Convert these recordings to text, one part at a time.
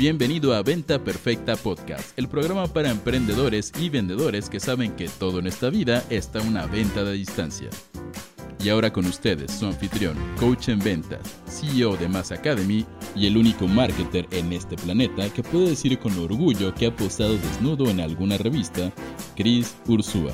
Bienvenido a Venta Perfecta Podcast, el programa para emprendedores y vendedores que saben que todo en esta vida está una venta de distancia. Y ahora con ustedes, su anfitrión, coach en ventas, CEO de Mass Academy y el único marketer en este planeta que puede decir con orgullo que ha posado desnudo en alguna revista, Chris Ursúa.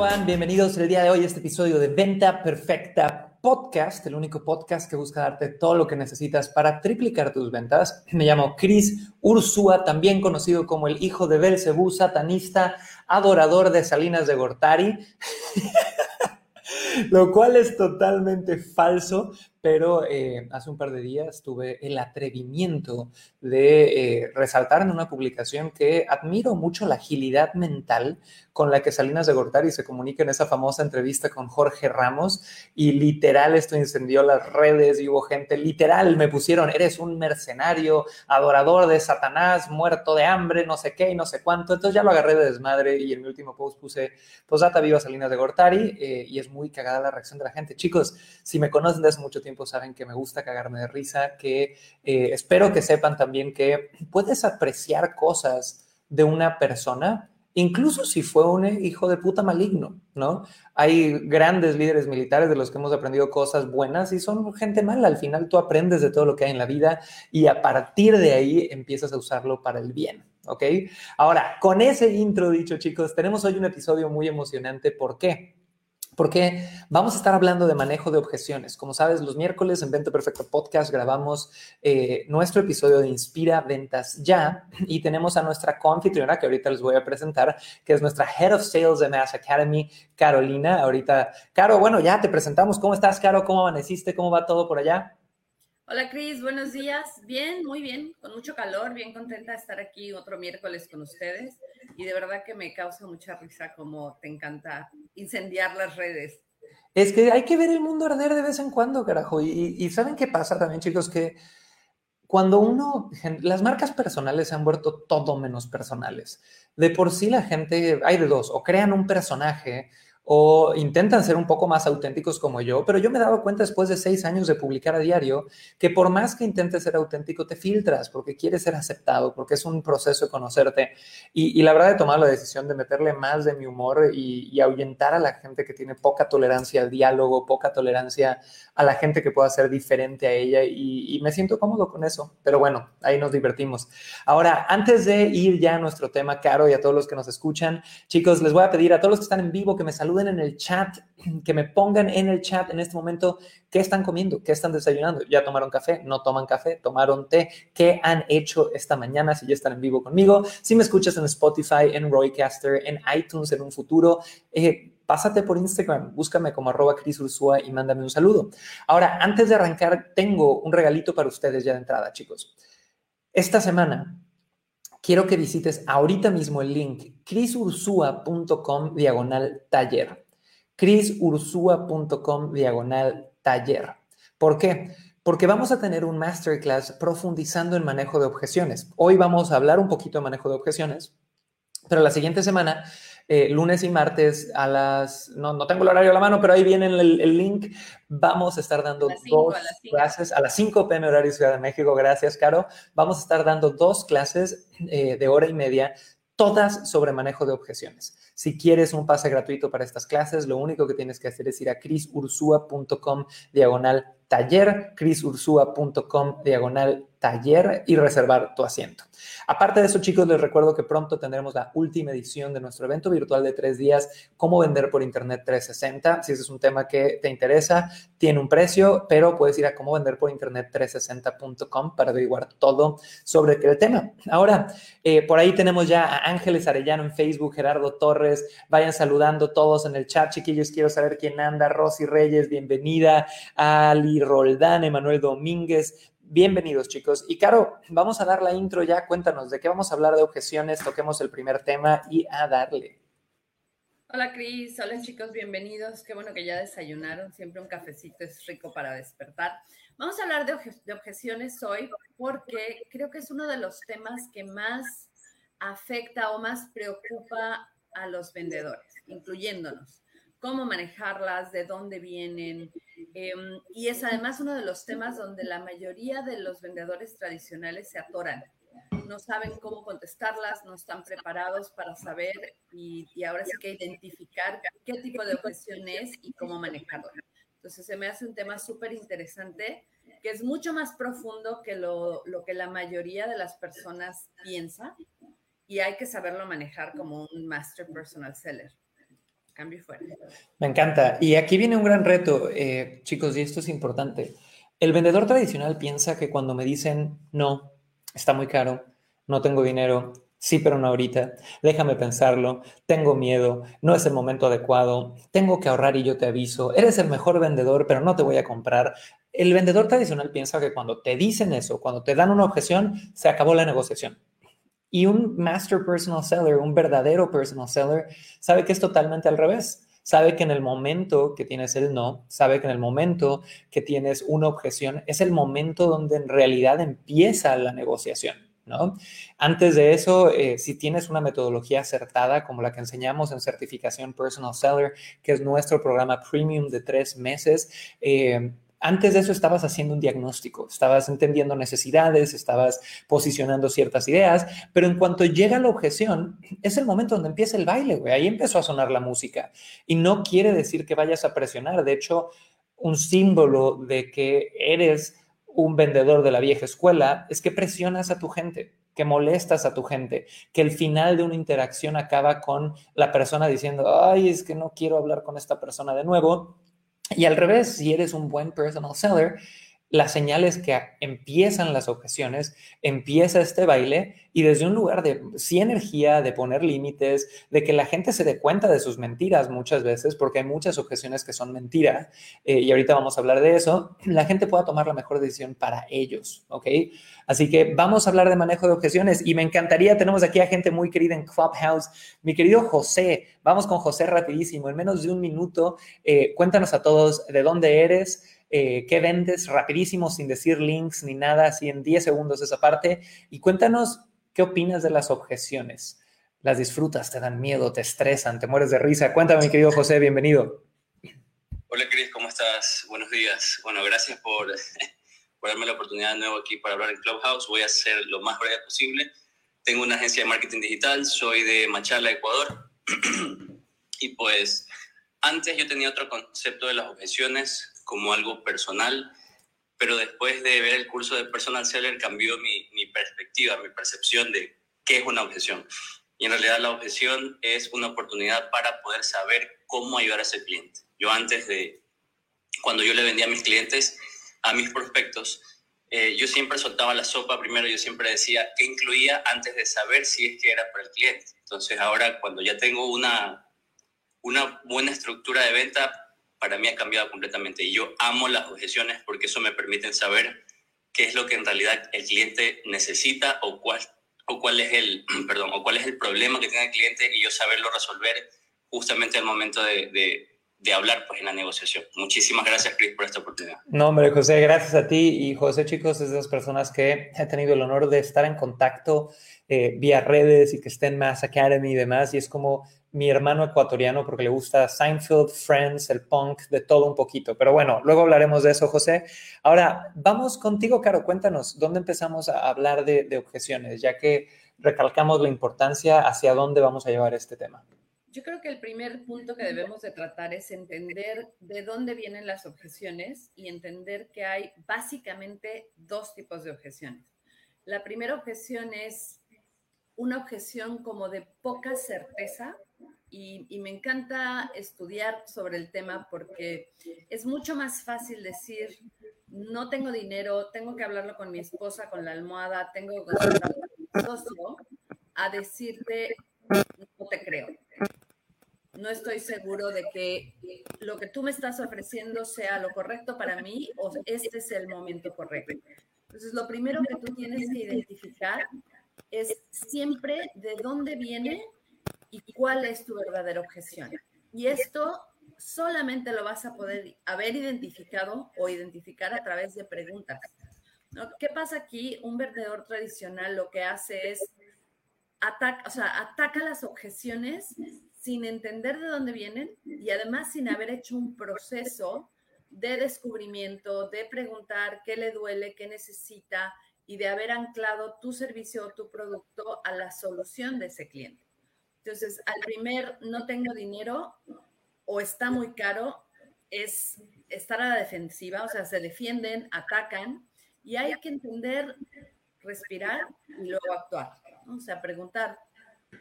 ¿Cómo van? Bienvenidos el día de hoy a este episodio de Venta Perfecta podcast, el único podcast que busca darte todo lo que necesitas para triplicar tus ventas. Me llamo Chris Ursúa, también conocido como el hijo de Belcebú, satanista, adorador de Salinas de Gortari. lo cual es totalmente falso, pero eh, hace un par de días tuve el atrevimiento de eh, resaltar en una publicación que admiro mucho la agilidad mental con la que Salinas de Gortari se comunica en esa famosa entrevista con Jorge Ramos y literal esto incendió las redes y hubo gente, literal me pusieron, eres un mercenario, adorador de Satanás, muerto de hambre, no sé qué y no sé cuánto, entonces ya lo agarré de desmadre y en mi último post puse, pues data viva Salinas de Gortari eh, y es muy cagada la reacción de la gente. Chicos, si me conocen de hace mucho tiempo, saben que me gusta cagarme de risa, que eh, espero que sepan también que puedes apreciar cosas de una persona, incluso si fue un hijo de puta maligno, ¿no? Hay grandes líderes militares de los que hemos aprendido cosas buenas y son gente mala. Al final tú aprendes de todo lo que hay en la vida y a partir de ahí empiezas a usarlo para el bien. ¿Ok? Ahora, con ese intro dicho, chicos, tenemos hoy un episodio muy emocionante. ¿Por qué? Porque vamos a estar hablando de manejo de objeciones. Como sabes, los miércoles en Venta Perfecto Podcast grabamos eh, nuestro episodio de Inspira Ventas Ya y tenemos a nuestra confitriona que ahorita les voy a presentar, que es nuestra Head of Sales de Mass Academy, Carolina. Ahorita, Caro, bueno, ya te presentamos. ¿Cómo estás, Caro? ¿Cómo amaneciste? ¿Cómo va todo por allá? Hola Cris, buenos días. Bien, muy bien, con mucho calor, bien contenta de estar aquí otro miércoles con ustedes y de verdad que me causa mucha risa como te encanta incendiar las redes. Es que hay que ver el mundo arder de vez en cuando, carajo. Y, ¿saben qué pasa también, chicos? Que cuando uno, las marcas personales se han vuelto todo menos personales. De por sí la gente, hay de dos, o crean un personaje o intentan ser un poco más auténticos como yo, pero yo me he dado cuenta después de seis años de publicar a diario que por más que intentes ser auténtico, te filtras porque quieres ser aceptado, porque es un proceso de conocerte. Y, la verdad he tomado la decisión de meterle más de mi humor y, ahuyentar a la gente que tiene poca tolerancia al diálogo, poca tolerancia a la gente que pueda ser diferente a ella y, me siento cómodo con eso. Pero bueno, ahí nos divertimos. Ahora, antes de ir ya a nuestro tema, Caro, y a todos los que nos escuchan, chicos, les voy a pedir a todos los que están en vivo que me saluden en el chat, que me pongan en el chat en este momento qué están comiendo, qué están desayunando. ¿Ya tomaron café? ¿No toman café? ¿Tomaron té? ¿Qué han hecho esta mañana si ya están en vivo conmigo? Si me escuchas en Spotify, en Roycaster, en iTunes en un futuro, eh, pásate por Instagram, búscame como arroba Ursúa y mándame un saludo. Ahora, antes de arrancar, tengo un regalito para ustedes ya de entrada, chicos. Esta semana quiero que visites ahorita mismo el link crisursua.com diagonal taller. crisursua.com diagonal taller. ¿Por qué? Porque vamos a tener un masterclass profundizando en manejo de objeciones. Hoy vamos a hablar un poquito de manejo de objeciones, pero la siguiente semana eh, lunes y martes a las, no, no, tengo el horario a la mano, pero ahí viene el, link. Vamos a estar dando dos clases a las 5 pm horario Ciudad de México. Gracias, Caro. Vamos a estar dando dos clases eh, de hora y media, todas sobre manejo de objeciones. Si quieres un pase gratuito para estas clases, lo único que tienes que hacer es ir a crisursua.com diagonal taller, crisursua.com diagonal taller y reservar tu asiento. Aparte de eso, chicos, les recuerdo que pronto tendremos la última edición de nuestro evento virtual de tres días, cómo vender por Internet 360. Si ese es un tema que te interesa, tiene un precio, pero puedes ir a cómo vender por Internet 360.com para averiguar todo sobre el tema. Ahora, eh, por ahí tenemos ya a Ángeles Arellano en Facebook, Gerardo Torres, vayan saludando todos en el chat, chiquillos, quiero saber quién anda, Rosy Reyes, bienvenida, Ali Roldán, Emanuel Domínguez, Bienvenidos chicos. Y Caro, vamos a dar la intro ya. Cuéntanos de qué vamos a hablar de objeciones, toquemos el primer tema y a darle. Hola Cris, hola chicos, bienvenidos. Qué bueno que ya desayunaron. Siempre un cafecito es rico para despertar. Vamos a hablar de, de objeciones hoy porque creo que es uno de los temas que más afecta o más preocupa a los vendedores, incluyéndonos. Cómo manejarlas, de dónde vienen, Em, y es además uno de los temas donde la mayoría de los vendedores tradicionales se atoran. No saben cómo contestarlas, no están preparados para saber y, y ahora sí que identificar qué tipo de objeción es y cómo manejarla. Entonces se me hace un tema súper interesante que es mucho más profundo que lo, lo, que la mayoría de las personas piensa y hay que saberlo manejar como un master personal seller. Me encanta. Y aquí viene un gran reto, eh, chicos, y esto es importante. El vendedor tradicional piensa que cuando me dicen no, está muy caro, no tengo dinero, Sí, pero no ahorita. Déjame pensarlo. Tengo miedo. No es el momento adecuado. Tengo que ahorrar y yo te aviso. Eres el mejor vendedor, pero no te voy a comprar. El vendedor tradicional piensa que cuando te dicen eso, cuando te dan una objeción, se acabó la negociación. Y un master personal seller, un verdadero personal seller, sabe que es totalmente al revés. Sabe que en el momento que tienes el no, sabe que en el momento que tienes una objeción, es el momento donde en realidad empieza la negociación. Antes de eso, eh, si tienes una metodología acertada como la que enseñamos en certificación Personal Seller, que es nuestro programa premium de tres meses, eh, antes de eso estabas haciendo un diagnóstico, estabas entendiendo necesidades, estabas posicionando ciertas ideas, pero en cuanto llega la objeción, es el momento donde empieza el baile, güey. Ahí empezó a sonar la música. Y no quiere decir que vayas a presionar. De hecho, un símbolo de que eres un vendedor de la vieja escuela es que presionas a tu gente, que molestas a tu gente, que el final de una interacción acaba con la persona diciendo, ay, es que no quiero hablar con esta persona de nuevo. Y al revés, si eres un buen personal seller, la señal es que empiezan las objeciones, empieza este baile y desde un lugar de sí energía, de poner límites, de que la gente se dé cuenta de sus mentiras muchas veces, porque hay muchas objeciones que son mentiras, eh, y ahorita vamos a hablar de eso, la gente pueda tomar la mejor decisión para ellos, ¿ok? Así que vamos a hablar de manejo de objeciones y me encantaría, tenemos aquí a gente muy querida en Clubhouse, mi querido José, vamos con José rapidísimo, en menos de un minuto, eh, cuéntanos a todos de dónde eres. Eh, qué vendes rapidísimo, sin decir links ni nada, así en 10 segundos esa parte. Y cuéntanos qué opinas de las objeciones. ¿Las disfrutas? ¿Te dan miedo? ¿Te estresan? ¿Te mueres de risa? Cuéntame, mi querido José, bienvenido. Hola, Cris, ¿cómo estás? Buenos días. Bueno, gracias por, por darme la oportunidad de nuevo aquí para hablar en Clubhouse. Voy a hacer lo más breve posible. Tengo una agencia de marketing digital, soy de Machala, Ecuador. y pues antes yo tenía otro concepto de las objeciones como algo personal, pero después de ver el curso de Personal Seller cambió mi, mi perspectiva, mi percepción de qué es una objeción. Y en realidad la objeción es una oportunidad para poder saber cómo ayudar a ese cliente. Yo antes de, cuando yo le vendía a mis clientes, a mis prospectos, eh, yo siempre soltaba la sopa primero, yo siempre decía qué incluía antes de saber si es que era para el cliente. Entonces ahora cuando ya tengo una, una buena estructura de venta, para mí ha cambiado completamente. Y yo amo las objeciones porque eso me permite saber qué es lo que en realidad el cliente necesita o cuál, o cuál, es, el, perdón, o cuál es el problema que tiene el cliente y yo saberlo resolver justamente al momento de, de, de hablar pues, en la negociación. Muchísimas gracias, Chris, por esta oportunidad. No, hombre, José, gracias a ti. Y José, chicos, es de las personas que he tenido el honor de estar en contacto eh, vía redes y que estén más Academy y demás. Y es como mi hermano ecuatoriano porque le gusta Seinfeld, Friends, el punk, de todo un poquito. Pero bueno, luego hablaremos de eso, José. Ahora, vamos contigo, Caro, cuéntanos, ¿dónde empezamos a hablar de, de objeciones? Ya que recalcamos la importancia, hacia dónde vamos a llevar este tema. Yo creo que el primer punto que debemos de tratar es entender de dónde vienen las objeciones y entender que hay básicamente dos tipos de objeciones. La primera objeción es una objeción como de poca certeza y, me encanta estudiar sobre el tema porque es mucho más fácil decir, no tengo dinero, tengo que hablarlo con mi esposa, con la almohada, tengo que hablarlo con mi socio, a decirte, no te creo. No estoy seguro de que lo que tú me estás ofreciendo sea lo correcto para mí o este es el momento correcto. Entonces, lo primero que tú tienes que identificar es siempre de dónde viene y cuál es tu verdadera objeción. Y esto solamente lo vas a poder haber identificado o identificar a través de preguntas. ¿Qué pasa aquí? Un vendedor tradicional lo que hace es ataca, o sea, ataca las objeciones sin entender de dónde vienen y además sin haber hecho un proceso de descubrimiento, de preguntar qué le duele, qué necesita y de haber anclado tu servicio o tu producto a la solución de ese cliente. Entonces, al primer no tengo dinero o está muy caro, es estar a la defensiva, o sea, se defienden, atacan y hay que entender, respirar y luego actuar. O sea, preguntar,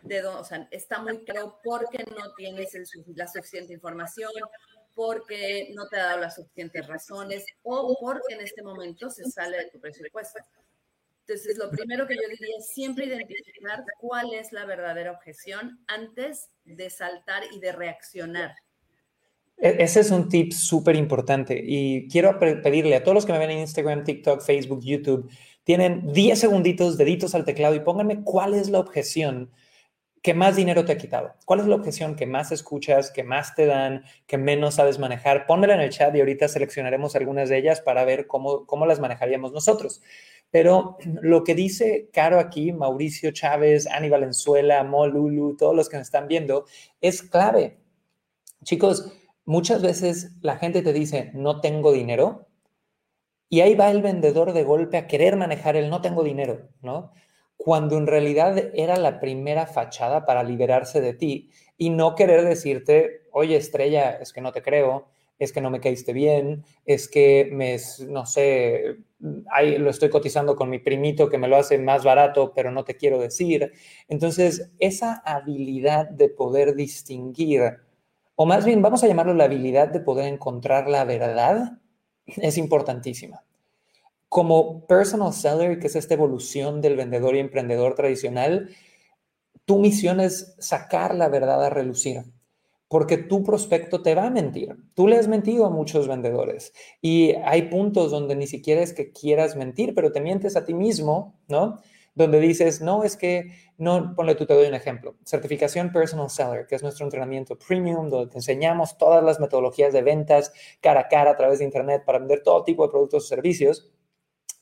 de dónde, o sea, está muy caro porque no tienes la suficiente información, porque no te ha dado las suficientes razones o porque en este momento se sale de tu presupuesto. Entonces, lo primero que yo diría es siempre identificar cuál es la verdadera objeción antes de saltar y de reaccionar. E-, ese es un tip súper importante y quiero pedirle a todos los que me ven en Instagram, TikTok, Facebook, YouTube, tienen 10 segunditos, deditos al teclado y pónganme cuál es la objeción que más dinero te ha quitado? ¿Cuál es la objeción que más escuchas, que más te dan, que menos sabes manejar? Pónmela en el chat y ahorita seleccionaremos algunas de ellas para ver cómo, cómo las manejaríamos nosotros. Pero lo que dice Caro aquí, Mauricio Chávez, Ani Valenzuela, Molulu, todos los que me están viendo, es clave. Chicos, muchas veces la gente te dice, no tengo dinero, y ahí va el vendedor de golpe a querer manejar el no tengo dinero, ¿no? cuando en realidad era la primera fachada para liberarse de ti y no querer decirte, oye estrella, es que no te creo, es que no me caíste bien, es que me, no sé, ahí lo estoy cotizando con mi primito que me lo hace más barato, pero no te quiero decir. Entonces, esa habilidad de poder distinguir, o más bien vamos a llamarlo la habilidad de poder encontrar la verdad, es importantísima como personal seller, que es esta evolución del vendedor y emprendedor tradicional, tu misión es sacar la verdad a relucir, porque tu prospecto te va a mentir. Tú le has mentido a muchos vendedores y hay puntos donde ni siquiera es que quieras mentir, pero te mientes a ti mismo, ¿no? Donde dices, no, es que, no, ponle tú, te doy un ejemplo. Certificación Personal Seller, que es nuestro entrenamiento premium, donde te enseñamos todas las metodologías de ventas cara a cara a través de Internet para vender todo tipo de productos o servicios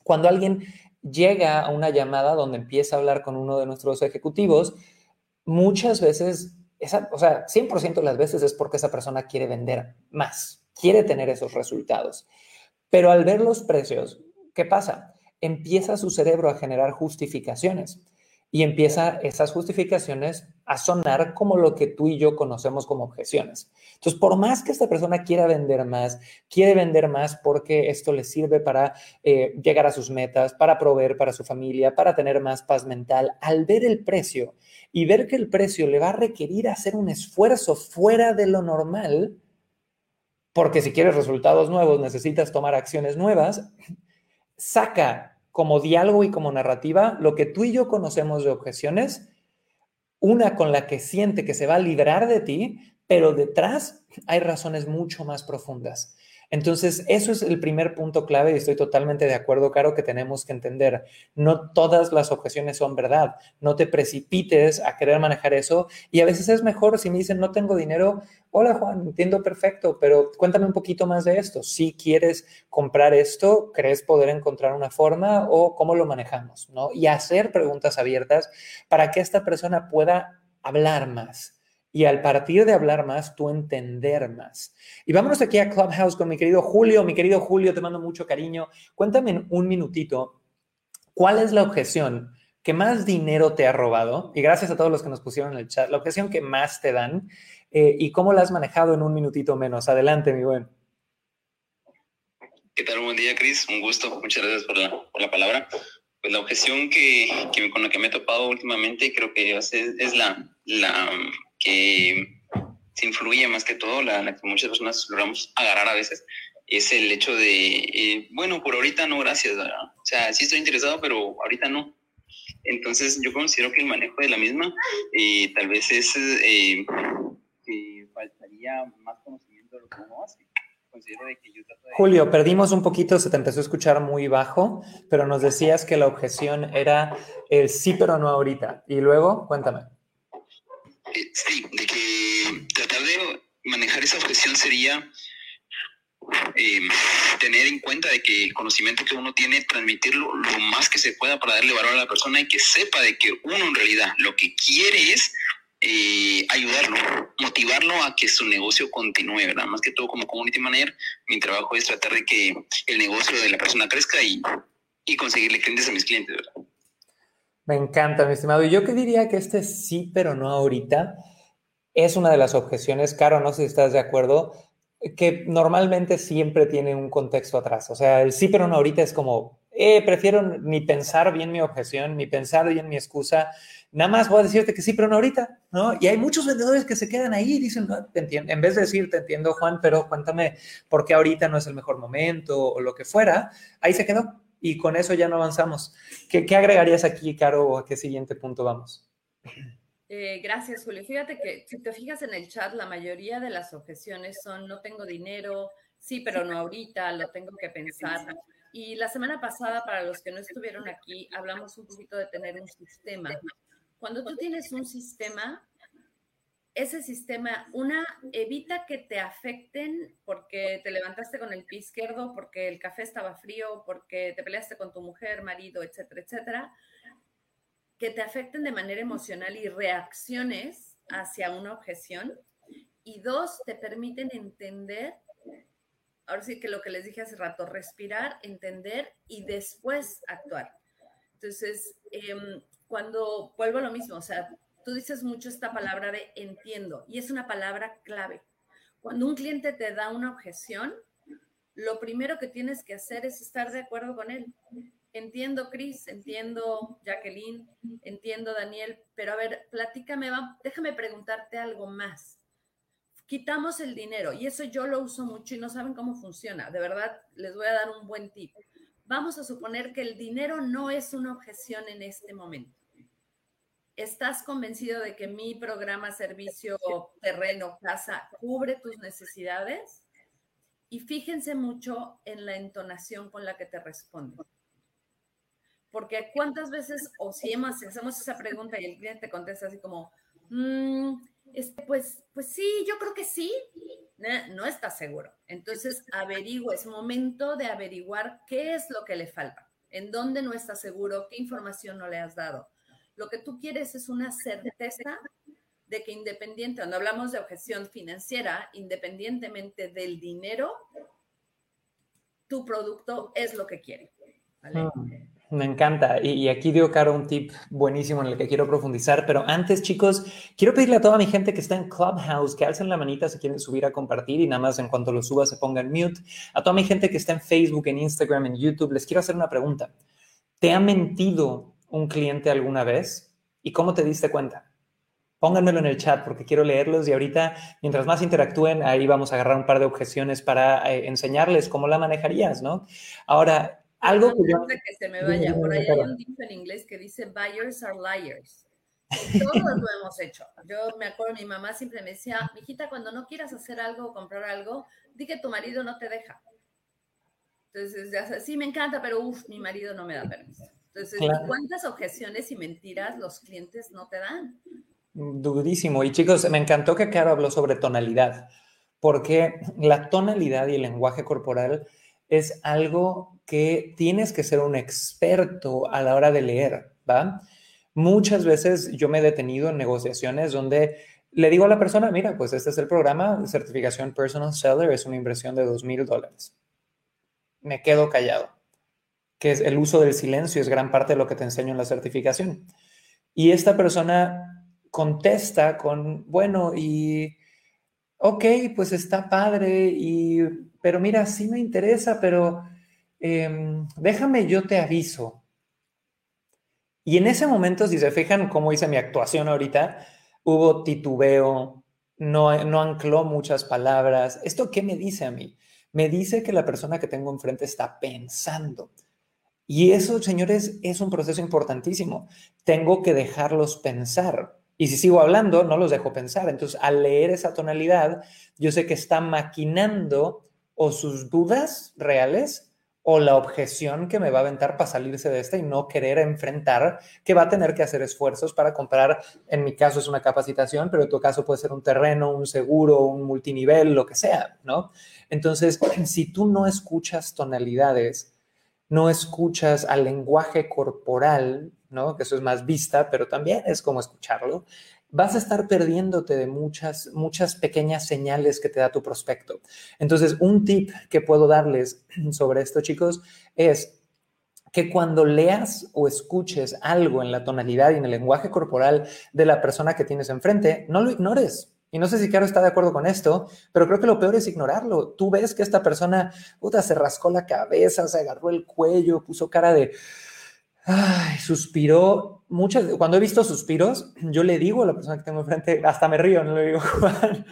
cuando alguien llega a una llamada donde empieza a hablar con uno de nuestros ejecutivos, muchas veces, esa, o sea, 100% de las veces es porque esa persona quiere vender más, quiere tener esos resultados. Pero al ver los precios, ¿qué pasa? Empieza su cerebro a generar justificaciones y empieza esas justificaciones a sonar como lo que tú y yo conocemos como objeciones. Entonces, por más que esta persona quiera vender más, quiere vender más porque esto le sirve para eh, llegar a sus metas, para proveer para su familia, para tener más paz mental, al ver el precio y ver que el precio le va a requerir hacer un esfuerzo fuera de lo normal, porque si quieres resultados nuevos necesitas tomar acciones nuevas, saca como diálogo y como narrativa lo que tú y yo conocemos de objeciones, una con la que siente que se va a librar de ti, pero detrás hay razones mucho más profundas. Entonces, eso es el primer punto clave y estoy totalmente de acuerdo, Caro, que tenemos que entender. No todas las objeciones son verdad. No te precipites a querer manejar eso y a veces es mejor si me dicen no tengo dinero. Hola Juan, entiendo perfecto, pero cuéntame un poquito más de esto. Si quieres comprar esto, ¿crees poder encontrar una forma o cómo lo manejamos? ¿no? Y hacer preguntas abiertas para que esta persona pueda hablar más y al partir de hablar más, tú entender más. Y vámonos aquí a Clubhouse con mi querido Julio. Mi querido Julio, te mando mucho cariño. Cuéntame en un minutito, ¿cuál es la objeción que más dinero te ha robado? Y gracias a todos los que nos pusieron en el chat, la objeción que más te dan eh, y cómo la has manejado en un minutito menos. Adelante, mi buen. ¿Qué tal? Buen día, Cris. Un gusto. Muchas gracias por la, por la palabra. Pues la objeción que, que, con la que me he topado últimamente creo que es, es la, la que se influye más que todo, la, que muchas personas logramos agarrar a veces, es el hecho de, eh, bueno, por ahorita no, gracias, o sea, sí estoy interesado, pero ahorita no. Entonces yo considero que el manejo de la misma eh, tal vez es eh, que faltaría más conocimiento de lo que uno hace. Julio, perdimos un poquito, se te empezó a escuchar muy bajo, pero nos decías que la objeción era el sí, pero no ahorita. Y luego, cuéntame. Sí, de que tratar de manejar esa objeción sería eh, tener en cuenta de que el conocimiento que uno tiene, transmitirlo lo más que se pueda para darle valor a la persona y que sepa de que uno en realidad lo que quiere es eh, ayudarlo, motivarlo a que su negocio continúe, ¿verdad? Más que todo como community manager, mi trabajo es tratar de que el negocio de la persona crezca y, y conseguirle clientes a mis clientes, ¿verdad? Me encanta, mi estimado. Y yo que diría que este sí, pero no ahorita, es una de las objeciones, Caro, no sé si estás de acuerdo, que normalmente siempre tiene un contexto atrás. O sea, el sí, pero no ahorita es como, eh, prefiero ni pensar bien mi objeción, ni pensar bien mi excusa. Nada más voy a decirte que sí, pero no ahorita, ¿no? Y hay muchos vendedores que se quedan ahí y dicen, no, te entiendo. en vez de decir, te entiendo, Juan, pero cuéntame por qué ahorita no es el mejor momento o lo que fuera, ahí se quedó y con eso ya no avanzamos. ¿Qué, qué agregarías aquí, Caro, a qué siguiente punto vamos? Eh, gracias, Julio. Fíjate que si te fijas en el chat, la mayoría de las objeciones son no tengo dinero, sí, pero no ahorita, lo tengo que pensar. Y la semana pasada, para los que no estuvieron aquí, hablamos un poquito de tener un sistema. Cuando tú tienes un sistema, ese sistema, una, evita que te afecten porque te levantaste con el pie izquierdo, porque el café estaba frío, porque te peleaste con tu mujer, marido, etcétera, etcétera, que te afecten de manera emocional y reacciones hacia una objeción. Y dos, te permiten entender ahora sí que lo que les dije hace rato, respirar, entender y después actuar. Entonces, em, cuando vuelvo a lo mismo, o sea, tú dices mucho esta palabra de entiendo y es una palabra clave. Cuando un cliente te da una objeción, lo primero que tienes que hacer es estar de acuerdo con él. Entiendo, Cris, entiendo, Jacqueline, entiendo, Daniel, pero a ver, platícame, déjame preguntarte algo más quitamos el dinero y eso yo lo uso mucho y no saben cómo funciona. De verdad, les voy a dar un buen tip. Vamos a suponer que el dinero no es una objeción en este momento. ¿Estás convencido de que mi programa, servicio, terreno, casa cubre tus necesidades? Y fíjense mucho en la entonación con la que te responden. Porque cuántas veces o si hacemos esa pregunta y el cliente contesta así como, mmm, este, pues, pues sí, yo creo que sí. No, está seguro. Entonces, averigua, es momento de averiguar qué es lo que le falta, en dónde no está seguro, qué información no le has dado. Lo que tú quieres es una certeza de que independiente, cuando hablamos de objeción financiera, independientemente del dinero, tu producto es lo que quiere. Ah. Me encanta. Y, aquí dio Caro un tip buenísimo en el que quiero profundizar. Pero antes, chicos, quiero pedirle a toda mi gente que está en Clubhouse que alcen la manita si quieren subir a compartir y nada más en cuanto lo suba se pongan mute. A toda mi gente que está en Facebook, en Instagram, en YouTube, les quiero hacer una pregunta. ¿Te ha mentido un cliente alguna vez? ¿Y cómo te diste cuenta? Pónganmelo en el chat porque quiero leerlos y ahorita, mientras más interactúen, ahí vamos a agarrar un par de objeciones para eh, enseñarles cómo la manejarías, ¿no? Ahora, algo que yo... que se me vaya, por ahí hay un dicho en inglés que dice buyers are liars. Todos lo hemos hecho. Yo me acuerdo, mi mamá siempre me decía, hijita, cuando no quieras hacer algo o comprar algo, di que tu marido no te deja. Entonces, ya sí, me encanta, pero uff, mi marido no me da permiso. Entonces, ¿cuántas objeciones y mentiras los clientes no te dan? Durísimo. Y chicos, me encantó que Caro habló sobre tonalidad, porque la tonalidad y el lenguaje corporal es algo que tienes que ser un experto a la hora de leer, ¿va? Muchas veces yo me he detenido en negociaciones donde le digo a la persona, mira, pues este es el programa de certificación Personal Seller, es una inversión de dos mil dólares. Me quedo callado, que es el uso del silencio, es gran parte de lo que te enseño en la certificación. Y esta persona contesta con, bueno, y, ok, pues está padre, y pero mira, sí me interesa, pero em, déjame, yo te aviso. Y en ese momento, si se fijan cómo hice mi actuación ahorita, hubo titubeo, no, no ancló muchas palabras. ¿Esto qué me dice a mí? Me dice que la persona que tengo enfrente está pensando. Y eso, señores, es un proceso importantísimo. Tengo que dejarlos pensar. Y si sigo hablando, no los dejo pensar. Entonces, al leer esa tonalidad, yo sé que está maquinando o sus dudas reales o la objeción que me va a aventar para salirse de esta y no querer enfrentar, que va a tener que hacer esfuerzos para comprar, en mi caso es una capacitación, pero en tu caso puede ser un terreno, un seguro, un multinivel, lo que sea, ¿no? Entonces, si tú no escuchas tonalidades, no escuchas al lenguaje corporal, ¿no? Que eso es más vista, pero también es como escucharlo. vas a estar perdiéndote de muchas, muchas pequeñas señales que te da tu prospecto. Entonces, un tip que puedo darles sobre esto, chicos, es que cuando leas o escuches algo en la tonalidad y en el lenguaje corporal de la persona que tienes enfrente, no lo ignores. Y no sé si Caro está de acuerdo con esto, pero creo que lo peor es ignorarlo. Tú ves que esta persona, puta, se rascó la cabeza, se agarró el cuello, puso cara de, ay, suspiró. Muchas, cuando he visto suspiros, yo le digo a la persona que tengo enfrente, hasta me río, no le digo, Juan,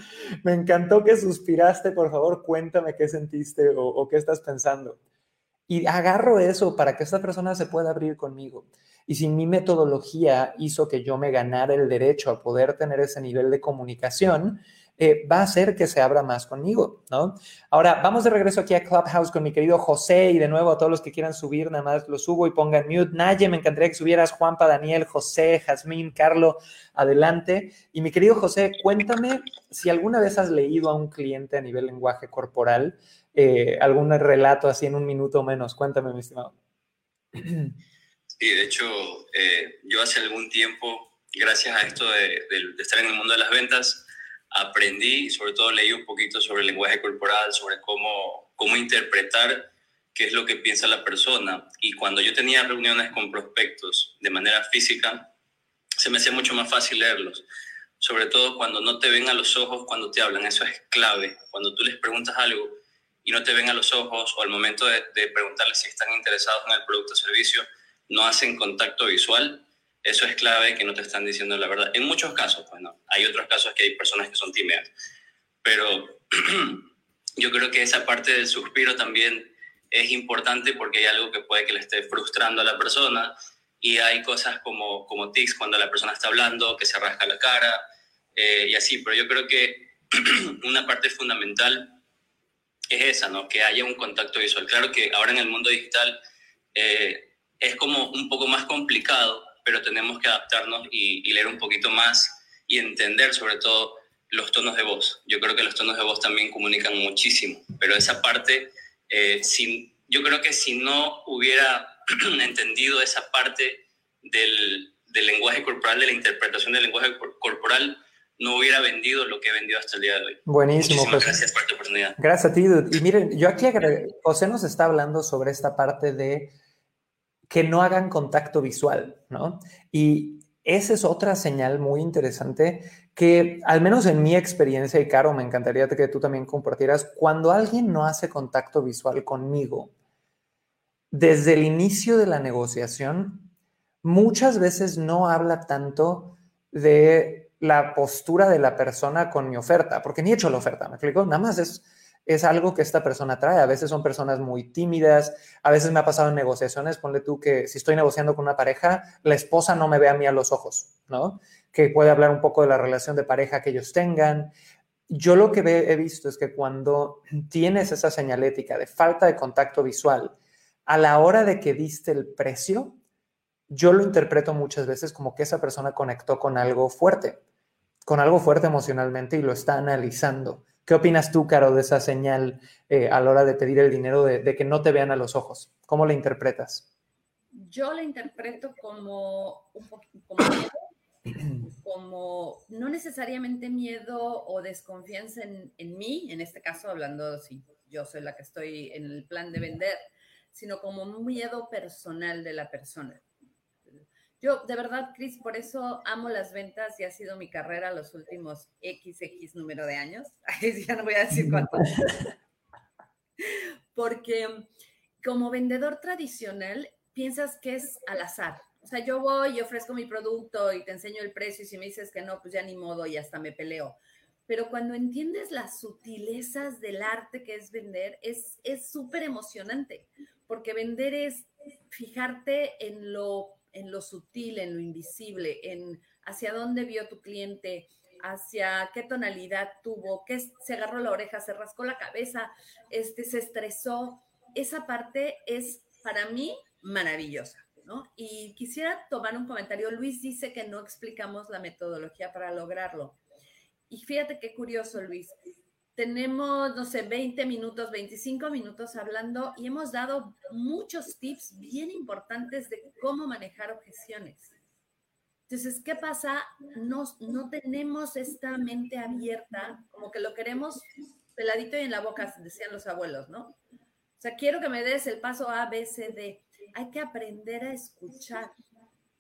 me encantó que suspiraste, por favor, cuéntame qué sentiste o, o qué estás pensando. Y agarro eso para que esta persona se pueda abrir conmigo. Y si mi metodología hizo que yo me ganara el derecho a poder tener ese nivel de comunicación, eh, va a hacer que se abra más conmigo, ¿no? Ahora, vamos de regreso aquí a Clubhouse con mi querido José y de nuevo a todos los que quieran subir, nada más lo subo y pongan mute. Naye, me encantaría que subieras Juanpa, Daniel, José, Jazmín, Carlo, adelante. Y mi querido José, cuéntame si alguna vez has leído a un cliente a nivel lenguaje corporal, eh, algún relato así en un minuto o menos. Cuéntame, mi estimado. Sí, de hecho, eh, yo hace algún tiempo, gracias a esto de, estar en el mundo de las ventas, aprendí, sobre todo leí un poquito sobre el lenguaje corporal, sobre cómo, cómo interpretar qué es lo que piensa la persona. Y cuando yo tenía reuniones con prospectos de manera física, se me hacía mucho más fácil leerlos. Sobre todo cuando no te ven a los ojos cuando te hablan, eso es clave. Cuando tú les preguntas algo y no te ven a los ojos o al momento de, de preguntarles si están interesados en el producto o servicio, no hacen contacto visual, eso es clave que no te están diciendo la verdad. En muchos casos, pues no. Hay otros casos que hay personas que son tímidas. Pero yo creo que esa parte del suspiro también es importante porque hay algo que puede que le esté frustrando a la persona y hay cosas como, como tics cuando la persona está hablando, que se rasca la cara eh, y así. Pero yo creo que una parte fundamental es esa, ¿no? Que haya un contacto visual. Claro que ahora en el mundo digital... Eh, es como un poco más complicado, pero tenemos que adaptarnos y, leer un poquito más y entender sobre todo los tonos de voz. Yo creo que los tonos de voz también comunican muchísimo, pero esa parte, eh, yo creo que si no hubiera entendido esa parte del, del, lenguaje corporal, de la interpretación del lenguaje corporal, no hubiera vendido lo que he vendido hasta el día de hoy. Buenísimo. Gracias por tu oportunidad. Gracias a ti. Y miren, yo aquí, José nos está hablando sobre esta parte de que no hagan contacto visual, ¿no? Y esa es otra señal muy interesante que, al menos en mi experiencia, y Caro, me encantaría que tú también compartieras, cuando alguien no hace contacto visual conmigo, desde el inicio de la negociación, muchas veces no habla tanto de la postura de la persona con mi oferta, porque ni he hecho la oferta, ¿me explico? Nada más es es algo que esta persona trae. A veces son personas muy tímidas, a veces me ha pasado en negociaciones, ponle tú que si estoy negociando con una pareja, la esposa no me ve a mí a los ojos, ¿no? Que puede hablar un poco de la relación de pareja que ellos tengan. Yo lo que he visto es que cuando tienes esa señalética de falta de contacto visual, a la hora de que diste el precio, yo lo interpreto muchas veces como que esa persona conectó con algo fuerte, con algo fuerte emocionalmente y lo está analizando ¿Qué opinas tú, Caro, de esa señal eh, a la hora de pedir el dinero de, que no te vean a los ojos? ¿Cómo la interpretas? Yo la interpreto como un poquito como miedo, como no necesariamente miedo o desconfianza en, en mí, en este caso hablando si yo soy la que estoy en el plan de vender, sino como un miedo personal de la persona. Yo, de verdad, Cris, por eso amo las ventas y ha sido mi carrera los últimos XX número de años. ya no voy a decir cuánto. Porque como vendedor tradicional, piensas que es al azar. O sea, yo voy y ofrezco mi producto y te enseño el precio y si me dices que no, pues ya ni modo y hasta me peleo. Pero cuando entiendes las sutilezas del arte que es vender, es súper emocionante, porque vender es fijarte en lo en lo sutil, en lo invisible, en hacia dónde vio tu cliente, hacia qué tonalidad tuvo, qué se agarró la oreja, se rascó la cabeza, este, se estresó. Esa parte es para mí maravillosa. ¿no? Y quisiera tomar un comentario. Luis dice que no explicamos la metodología para lograrlo. Y fíjate qué curioso, Luis tenemos, no sé, 20 minutos, 25 minutos hablando y hemos dado muchos tips bien importantes de cómo manejar objeciones. Entonces, ¿qué pasa? No, no tenemos esta mente abierta, como que lo queremos peladito y en la boca, decían los abuelos, ¿no? O sea, quiero que me des el paso A, B, C, D. Hay que aprender a escuchar,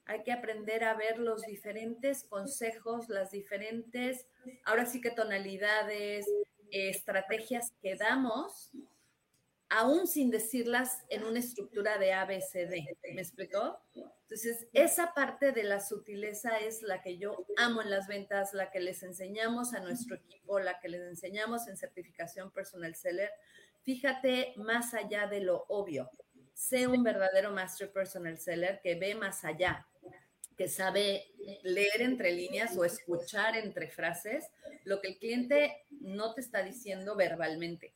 hay que aprender a ver los diferentes consejos, las diferentes, ahora sí que tonalidades, estrategias que damos, aún sin decirlas en una estructura de A, B, C, D. ¿Me explicó? Entonces, esa parte de la sutileza es la que yo amo en las ventas, la que les enseñamos a nuestro equipo, la que les enseñamos en certificación personal seller. Fíjate más allá de lo obvio. Sé un verdadero master personal seller que ve más allá, que sabe leer entre líneas o escuchar entre frases lo que el cliente no te está diciendo verbalmente.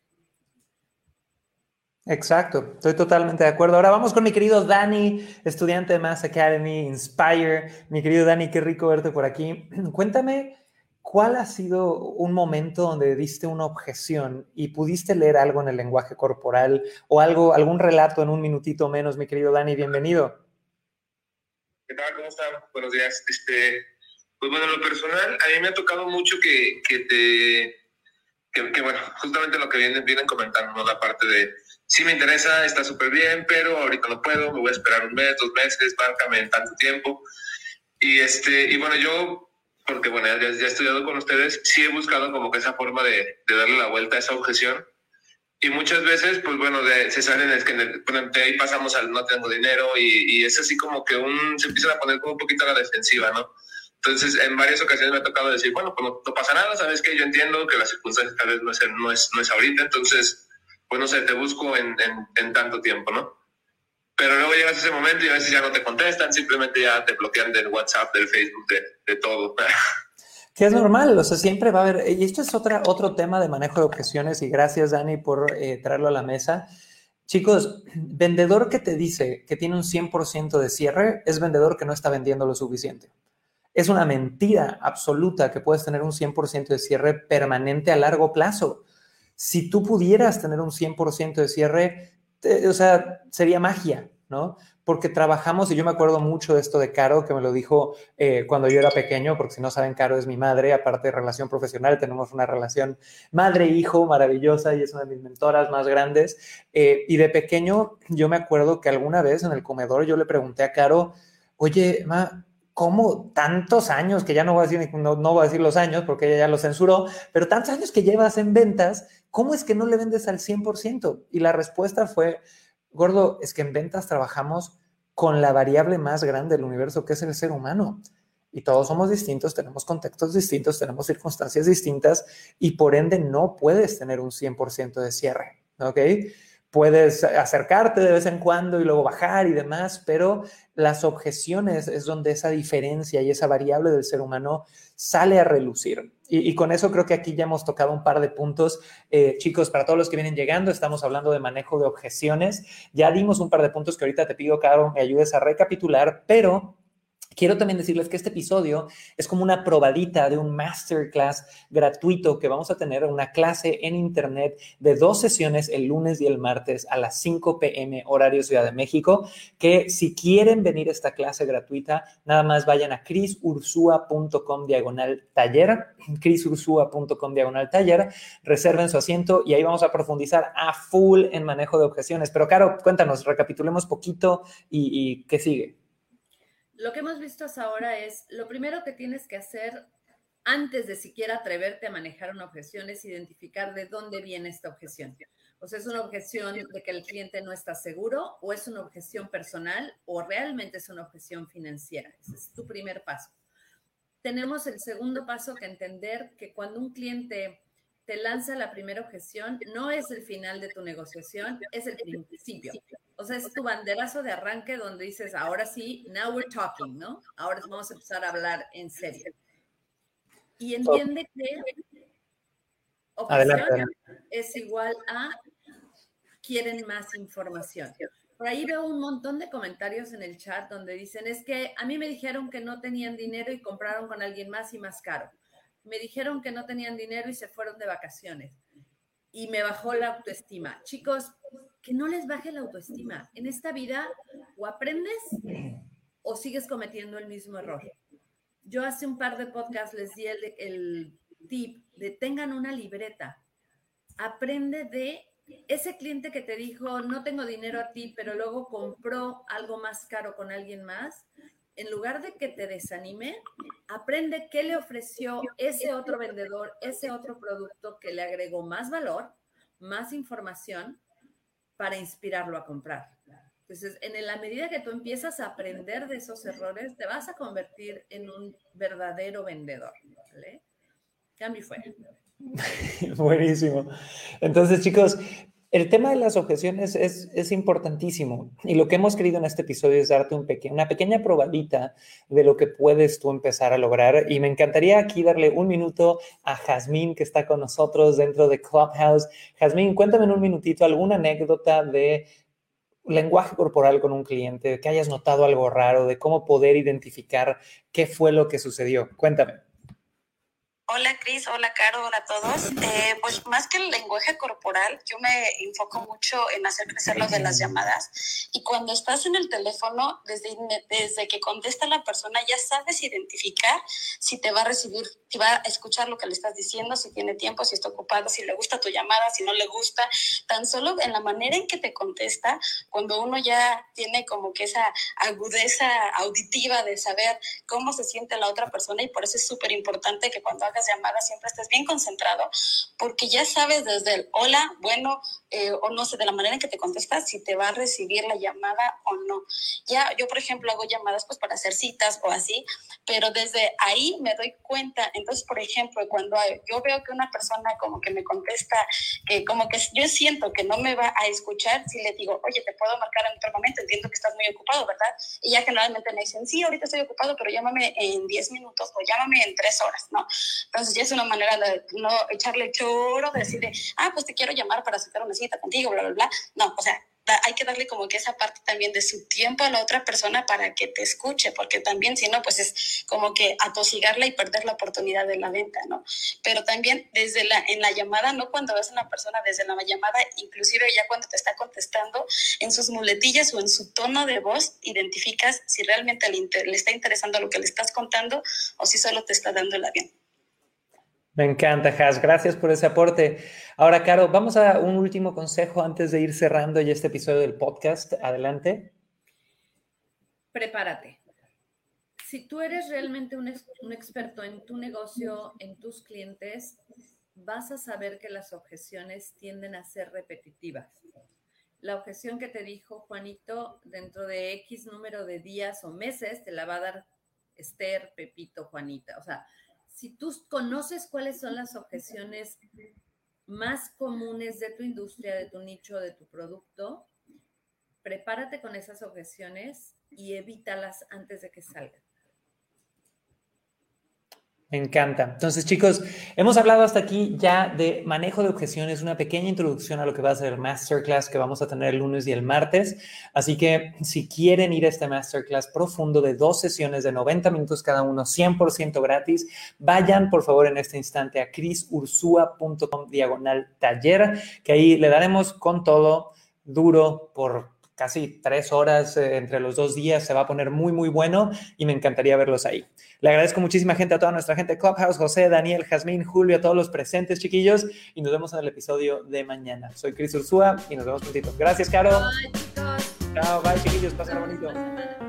Exacto, estoy totalmente de acuerdo. Ahora vamos con mi querido Dani, estudiante de Mass Academy, Inspire. Mi querido Dani, qué rico verte por aquí. Cuéntame, ¿cuál ha sido un momento donde diste una objeción y pudiste leer algo en el lenguaje corporal o algo, algún relato en un minutito menos, mi querido Dani? Bienvenido. ¿Qué tal? ¿Cómo están? Buenos días. Este, pues bueno, lo personal, a mí me ha tocado mucho que, que te, que, bueno, justamente lo que vienen, vienen comentando, la parte de sí me interesa, está súper bien, pero ahorita no puedo, me voy a esperar un mes, dos meses, márcame en tanto tiempo. Y, este, y bueno, yo, porque bueno, ya, ya, he estudiado con ustedes, sí he buscado como que esa forma de, de darle la vuelta a esa objeción. Y muchas veces, pues bueno, de, se salen, es que de ahí pasamos al no tengo dinero y, es así como que un, se empiezan a poner como un poquito a la defensiva, ¿no? Entonces, en varias ocasiones me ha tocado decir, bueno, pues no, pasa nada, sabes que yo entiendo que las circunstancias tal vez no es, no es, no es ahorita, entonces pues no sé, te busco en, en, tanto tiempo, ¿no? Pero luego llegas a ese momento y a veces ya no te contestan, simplemente ya te bloquean del WhatsApp, del Facebook, de, de todo. Que es normal, o sea, siempre va a haber, y esto es otra, otro tema de manejo de objeciones, y gracias Dani por eh, traerlo a la mesa. Chicos, vendedor que te dice que tiene un 100% de cierre es vendedor que no está vendiendo lo suficiente. Es una mentira absoluta que puedes tener un 100% de cierre permanente a largo plazo si tú pudieras tener un 100% de cierre, o sea, sería magia, ¿no? Porque trabajamos, y yo me acuerdo mucho de esto de Caro, que me lo dijo eh, cuando yo era pequeño, porque si no saben, Caro es mi madre, aparte de relación profesional, tenemos una relación madre-hijo maravillosa y es una de mis mentoras más grandes. Eh, y de pequeño, yo me acuerdo que alguna vez en el comedor yo le pregunté a Caro, oye, ma, ¿cómo tantos años, que ya no voy a decir, no, no voy a decir los años porque ella ya lo censuró, pero tantos años que llevas en ventas, ¿cómo es que no le vendes al 100%? Y la respuesta fue, gordo, es que en ventas trabajamos con la variable más grande del universo, que es el ser humano. Y todos somos distintos, tenemos contextos distintos, tenemos circunstancias distintas y por ende no puedes tener un 100% de cierre, ¿ok? Puedes acercarte de vez en cuando y luego bajar y demás, pero las objeciones es donde esa diferencia y esa variable del ser humano sale a relucir. Y, con eso creo que aquí ya hemos tocado un par de puntos. Eh, chicos, para todos los que vienen llegando, estamos hablando de manejo de objeciones. Ya dimos un par de puntos que ahorita te pido, Caro, me ayudes a recapitular, pero Quiero también decirles que este episodio es como una probadita de un masterclass gratuito que vamos a tener, una clase en internet de dos sesiones el lunes y el martes a las 5 pm horario Ciudad de México, que si quieren venir a esta clase gratuita, nada más vayan a crisursua.com diagonal taller, crisursua.com diagonal taller, reserven su asiento y ahí vamos a profundizar a full en manejo de objeciones. Pero Caro, cuéntanos, recapitulemos poquito y, y qué sigue lo que hemos visto hasta ahora es, lo primero que tienes que hacer antes de siquiera atreverte a manejar una objeción es identificar de dónde viene esta objeción. O sea, es una objeción de que el cliente no está seguro o es una objeción personal o realmente es una objeción financiera. Ese es tu primer paso. Tenemos el segundo paso que entender que cuando un cliente te lanza la primera objeción, no es el final de tu negociación, es el principio. O sea, es tu banderazo de arranque donde dices, ahora sí, now we're talking, ¿no? Ahora vamos a empezar a hablar en serio. Y entiende que objeción es igual a quieren más información. Por ahí veo un montón de comentarios en el chat donde dicen, es que a mí me dijeron que no tenían dinero y compraron con alguien más y más caro me dijeron que no tenían dinero y se fueron de vacaciones. Y me bajó la autoestima. Chicos, que no les baje la autoestima. En esta vida o aprendes o sigues cometiendo el mismo error. Yo hace un par de podcasts les di el, tip de tengan una libreta. Aprende de ese cliente que te dijo, no tengo dinero a ti, pero luego compró algo más caro con alguien más, en lugar de que te desanime, aprende qué le ofreció ese otro vendedor, ese otro producto que le agregó más valor, más información para inspirarlo a comprar. Entonces, en la medida que tú empiezas a aprender de esos errores, te vas a convertir en un verdadero vendedor. ¿vale? Cambio fue. Buenísimo. Entonces, chicos, el tema de las objeciones es, importantísimo y lo que hemos querido en este episodio es darte un una pequeña probadita de lo que puedes tú empezar a lograr y me encantaría aquí darle un minuto a Jazmín que está con nosotros dentro de Clubhouse. Jazmín, cuéntame en un minutito alguna anécdota de lenguaje corporal con un cliente, que hayas notado algo raro, de cómo poder identificar qué fue lo que sucedió. Cuéntame. Hola Cris, hola Caro, hola a todos. Eh, pues más que el lenguaje corporal, yo me enfoco mucho en hacer crecer lo de las llamadas. Y cuando estás en el teléfono, desde, desde que contesta la persona, ya sabes identificar si te va a recibir, si va a escuchar lo que le estás diciendo, si tiene tiempo, si está ocupado, si le gusta tu llamada, si no le gusta. Tan solo en la manera en que te contesta, cuando uno ya tiene como que esa agudeza auditiva de saber cómo se siente la otra persona, y por eso es súper importante que cuando hagas llamadas siempre estés bien concentrado, porque ya sabes desde el hola, bueno, eh, o no sé, de la manera en que te contestas, si te va a recibir la llamada o no. Ya, yo, por ejemplo, hago llamadas pues para hacer citas o así, pero desde ahí me doy cuenta. Entonces, por ejemplo, cuando yo veo que una persona como que me contesta, que como que yo siento que no me va a escuchar, si le digo, oye, te puedo marcar en otro momento, entiendo que estás muy ocupado, ¿verdad? Y ya generalmente me dicen, sí, ahorita estoy ocupado, pero llámame en 10 minutos o llámame en 3 horas, ¿no? Entonces ya es una manera de no echarle choro, de decir, ah, pues te quiero llamar para sacar una cita contigo, bla, bla, bla. No, o sea, hay que darle como que esa parte también de su tiempo a la otra persona para que te escuche, porque también si no, pues es como que atosigarla y perder la oportunidad de la venta, ¿no? Pero también desde la, en la llamada, no cuando ves a una persona desde la llamada, inclusive ya cuando te está contestando, en sus muletillas o en su tono de voz, identificas si realmente le, le está interesando lo que le estás contando o si solo te está dando el avión. Me encanta, Has. Gracias por ese aporte. Ahora, Caro, vamos a un último consejo antes de ir cerrando ya este episodio del podcast. Adelante. Prepárate. Si tú eres realmente un, un experto en tu negocio, en tus clientes, vas a saber que las objeciones tienden a ser repetitivas. La objeción que te dijo Juanito dentro de X número de días o meses te la va a dar Esther, Pepito, Juanita. O sea, si tú conoces cuáles son las objeciones más comunes de tu industria, de tu nicho, de tu producto, prepárate con esas objeciones y evítalas antes de que salgan. Me encanta. Entonces, chicos, hemos hablado hasta aquí ya de manejo de objeciones, una pequeña introducción a lo que va a ser el masterclass que vamos a tener el lunes y el martes. Así que si quieren ir a este masterclass profundo de dos sesiones de 90 minutos cada uno, 100% gratis, vayan por favor en este instante a crisursua.com diagonal taller, que ahí le daremos con todo duro por casi tres horas eh, entre los dos días. Se va a poner muy, muy bueno y me encantaría verlos ahí. Le agradezco muchísima gente a toda nuestra gente Clubhouse, José, Daniel, Jazmín, Julio, a todos los presentes, chiquillos. Y nos vemos en el episodio de mañana. Soy Cris Ursúa y nos vemos prontito. Gracias, Caro. Bye, chicos. Chao, bye, chiquillos. Pásenlo bonito.